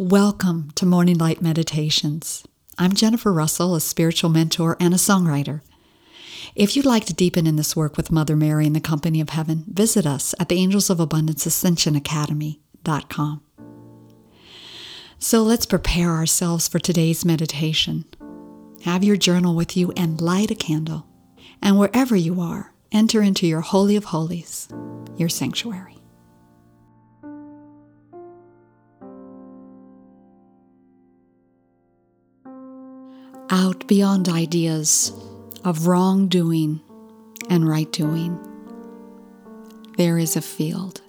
Welcome to Morning Light Meditations. I'm Jennifer Russell, a spiritual mentor and a songwriter. If you'd like to deepen in this work with Mother Mary and the company of heaven, visit us at the Angels of Abundance Ascension Academy.com. So let's prepare ourselves for today's meditation. Have your journal with you and light a candle. And wherever you are, enter into your Holy of Holies, your sanctuary. Beyond ideas of wrongdoing and right doing. There is a field.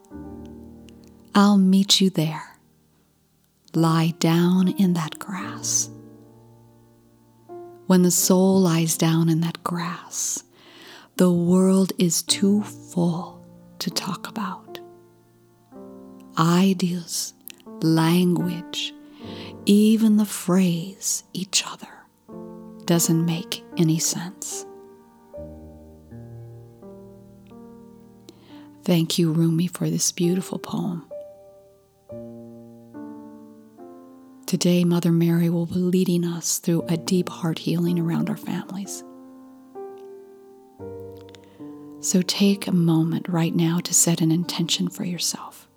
I'll meet you there. Lie down in that grass. When the soul lies down in that grass, the world is too full to talk about. Ideas, language, even the phrase each other doesn't make any sense. Thank you, Rumi, for this beautiful poem. Today, Mother Mary will be leading us through a deep heart healing around our families. So take a moment right now to set an intention for yourself.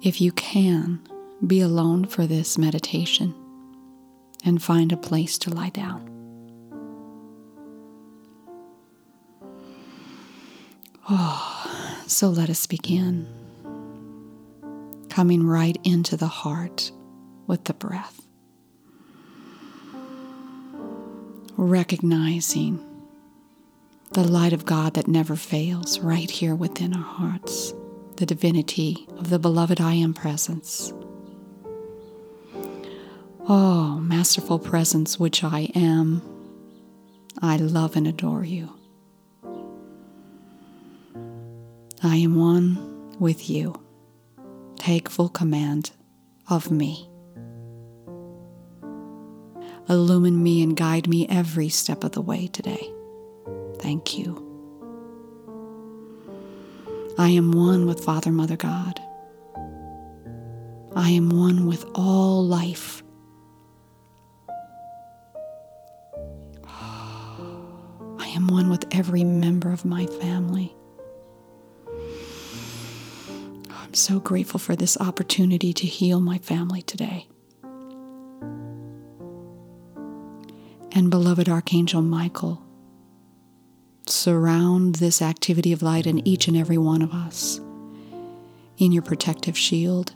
If you can, be alone for this meditation and find a place to lie down. Oh, so let us begin. Coming right into the heart with the breath. Recognizing the light of God that never fails right here within our hearts, the divinity of the beloved I Am presence. Oh, masterful presence which I am, I love and adore you. I am one with you. Take full command of me. Illumine me and guide me every step of the way today. Thank you. I am one with Father, Mother, God. I am one with all life every member of my family. I'm so grateful for this opportunity to heal my family today. And beloved Archangel Michael, surround this activity of light in each and every one of us in your protective shield.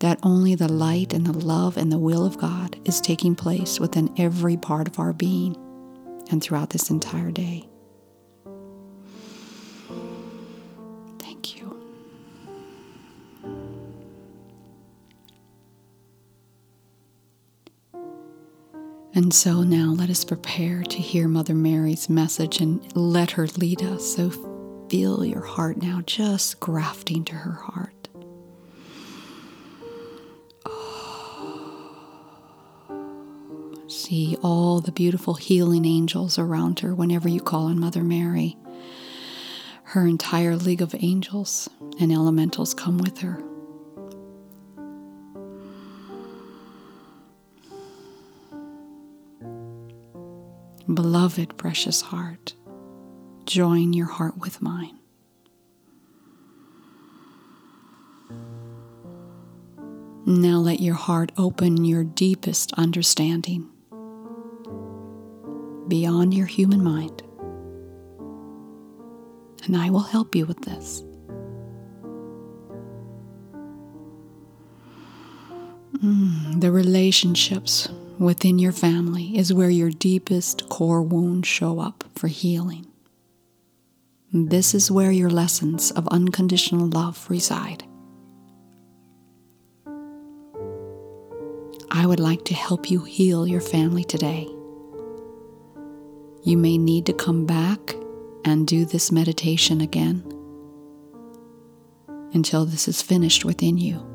That only the light and the love and the will of God is taking place within every part of our being and throughout this entire day. Thank you. And so now let us prepare to hear Mother Mary's message and let her lead us. So feel your heart now just grafting to her heart. See all the beautiful healing angels around her whenever you call on Mother Mary. Her entire league of angels and elementals come with her. Beloved, precious heart, join your heart with mine. Now let your heart open your deepest understanding beyond your human mind. And I will help you with this. Mm, the relationships within your family is where your deepest core wounds show up for healing. This is where your lessons of unconditional love reside. I would like to help you heal your family today. You may need to come back and do this meditation again until this is finished within you.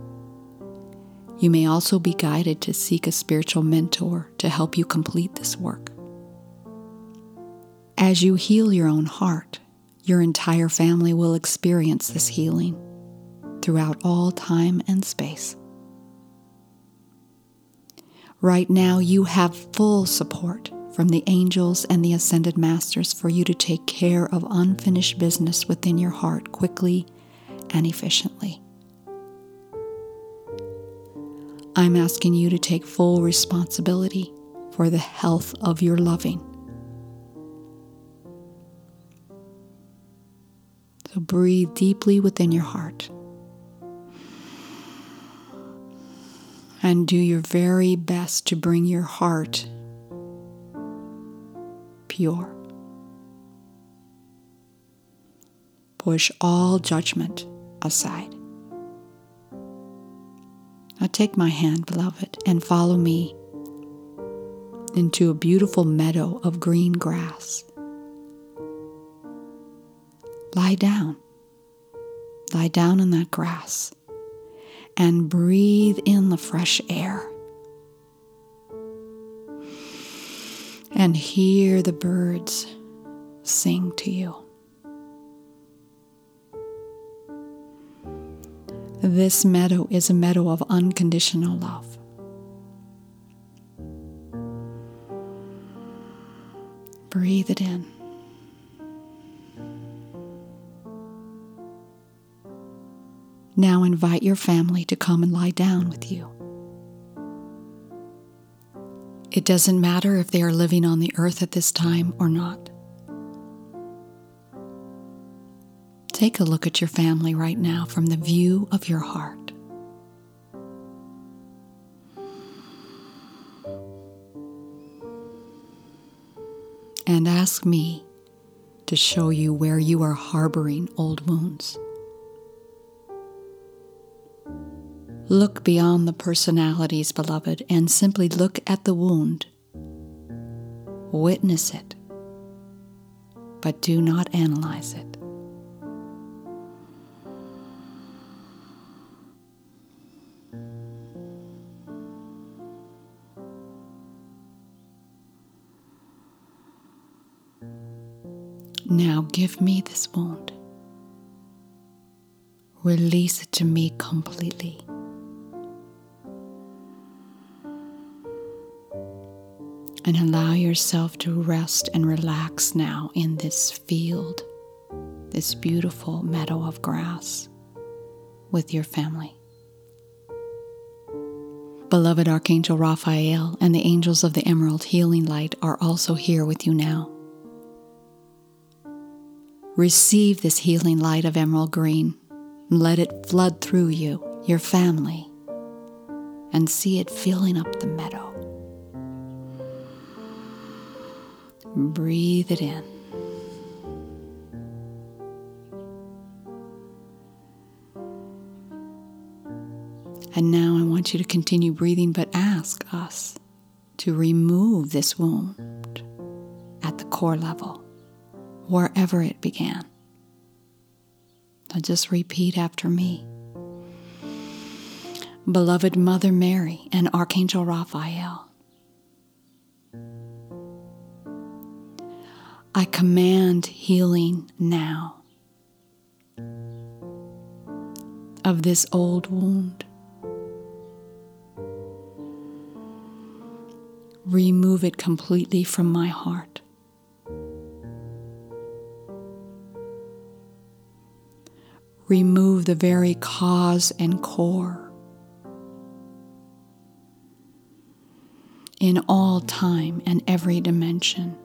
You may also be guided to seek a spiritual mentor to help you complete this work. As you heal your own heart, Your entire family will experience this healing throughout all time and space. Right now, you have full support from the angels and the ascended masters for you to take care of unfinished business within your heart quickly and efficiently. I'm asking you to take full responsibility for the health of your loving. So breathe deeply within your heart. And do your very best to bring your heart pure. Push all judgment aside. Now take my hand, beloved, and follow me into a beautiful meadow of green grass. Lie down. Lie down in that grass and breathe in the fresh air. And hear the birds sing to you. This meadow is a meadow of unconditional love. Breathe it in. Now invite your family to come and lie down with you. It doesn't matter if they are living on the earth at this time or not. Take a look at your family right now from the view of your heart. And ask me to show you where you are harboring old wounds. Look beyond the personalities, beloved, and simply look at the wound. Witness it, but do not analyze it. Now give me this wound. Release it to me completely. And allow yourself to rest and relax now in this field, this beautiful meadow of grass with your family. Beloved Archangel Raphael and the angels of the Emerald Healing Light are also here with you now. Receive this healing light of emerald green. Let it flood through you, your family, and see it filling up the meadow. Breathe it in. And now I want you to continue breathing, but ask us to remove this wound at the core level, wherever it began. Now just repeat after me. Beloved Mother Mary and Archangel Raphael, I command healing now of this old wound. Remove it completely from my heart. Remove the very cause and core. In all time and every dimension.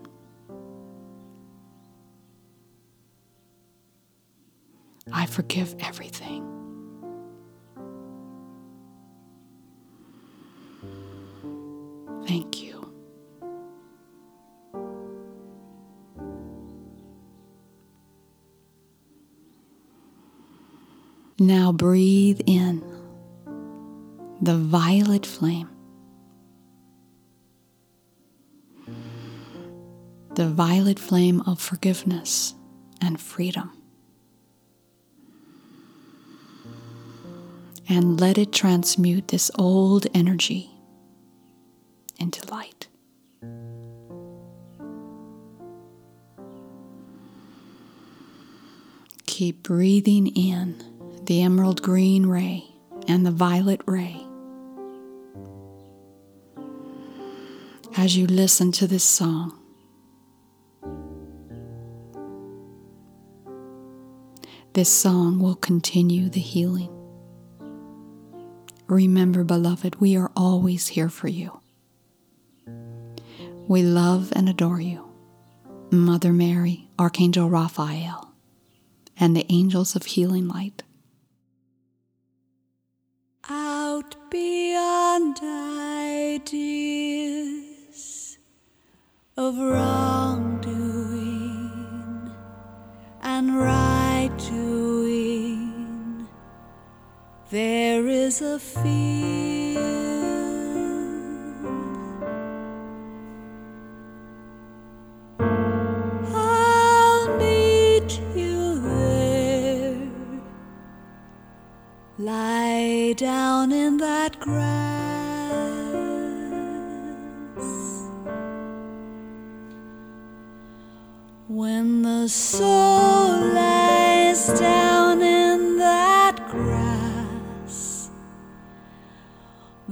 I forgive everything. Thank you. Now breathe in the violet flame. The violet flame of forgiveness and freedom. And let it transmute this old energy into light. Keep breathing in the emerald green ray and the violet ray. As you listen to this song, this song will continue the healing. Remember, beloved, we are always here for you. We love and adore you. Mother Mary, Archangel Raphael, and the angels of healing light. Out beyond ideas of wrongdoing and right there is a field.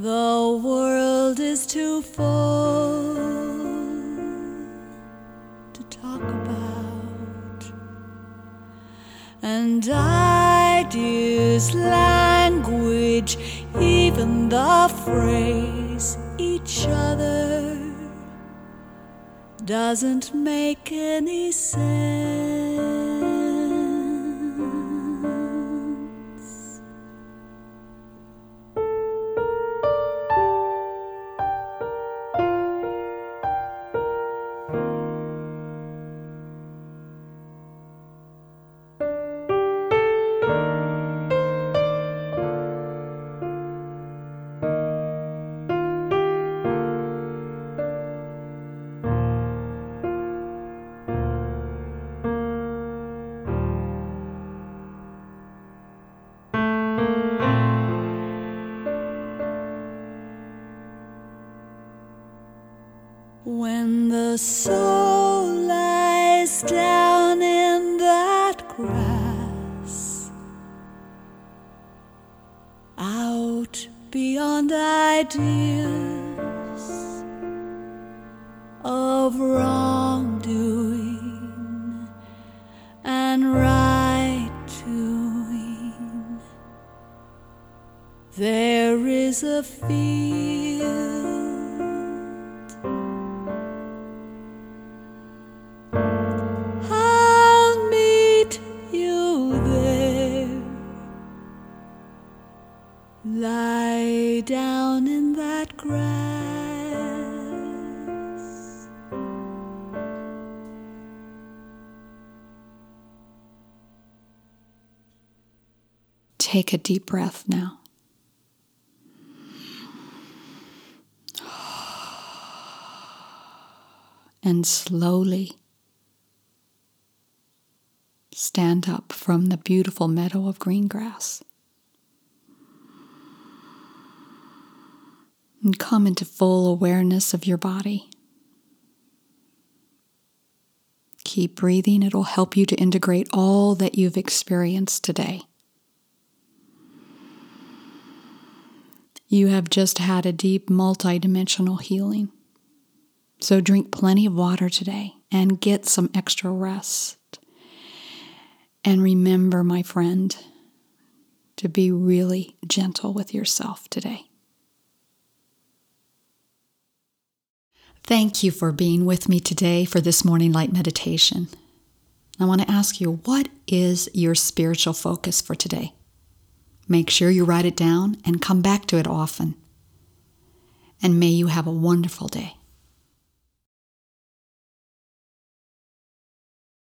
The world is too full to talk about and ideas, language, even the phrase each other doesn't make any sense. Ideas of wrongdoing and right doing, there is a field. Grass. Take a deep breath now. And slowly stand up from the beautiful meadow of green grass. And come into full awareness of your body. Keep breathing, it'll help you to integrate all that you've experienced today. You have just had a deep multidimensional healing. So drink plenty of water today and get some extra rest. And remember, my friend, to be really gentle with yourself today. Thank you for being with me today for this morning light meditation. I want to ask you, what is your spiritual focus for today? Make sure you write it down and come back to it often. And may you have a wonderful day.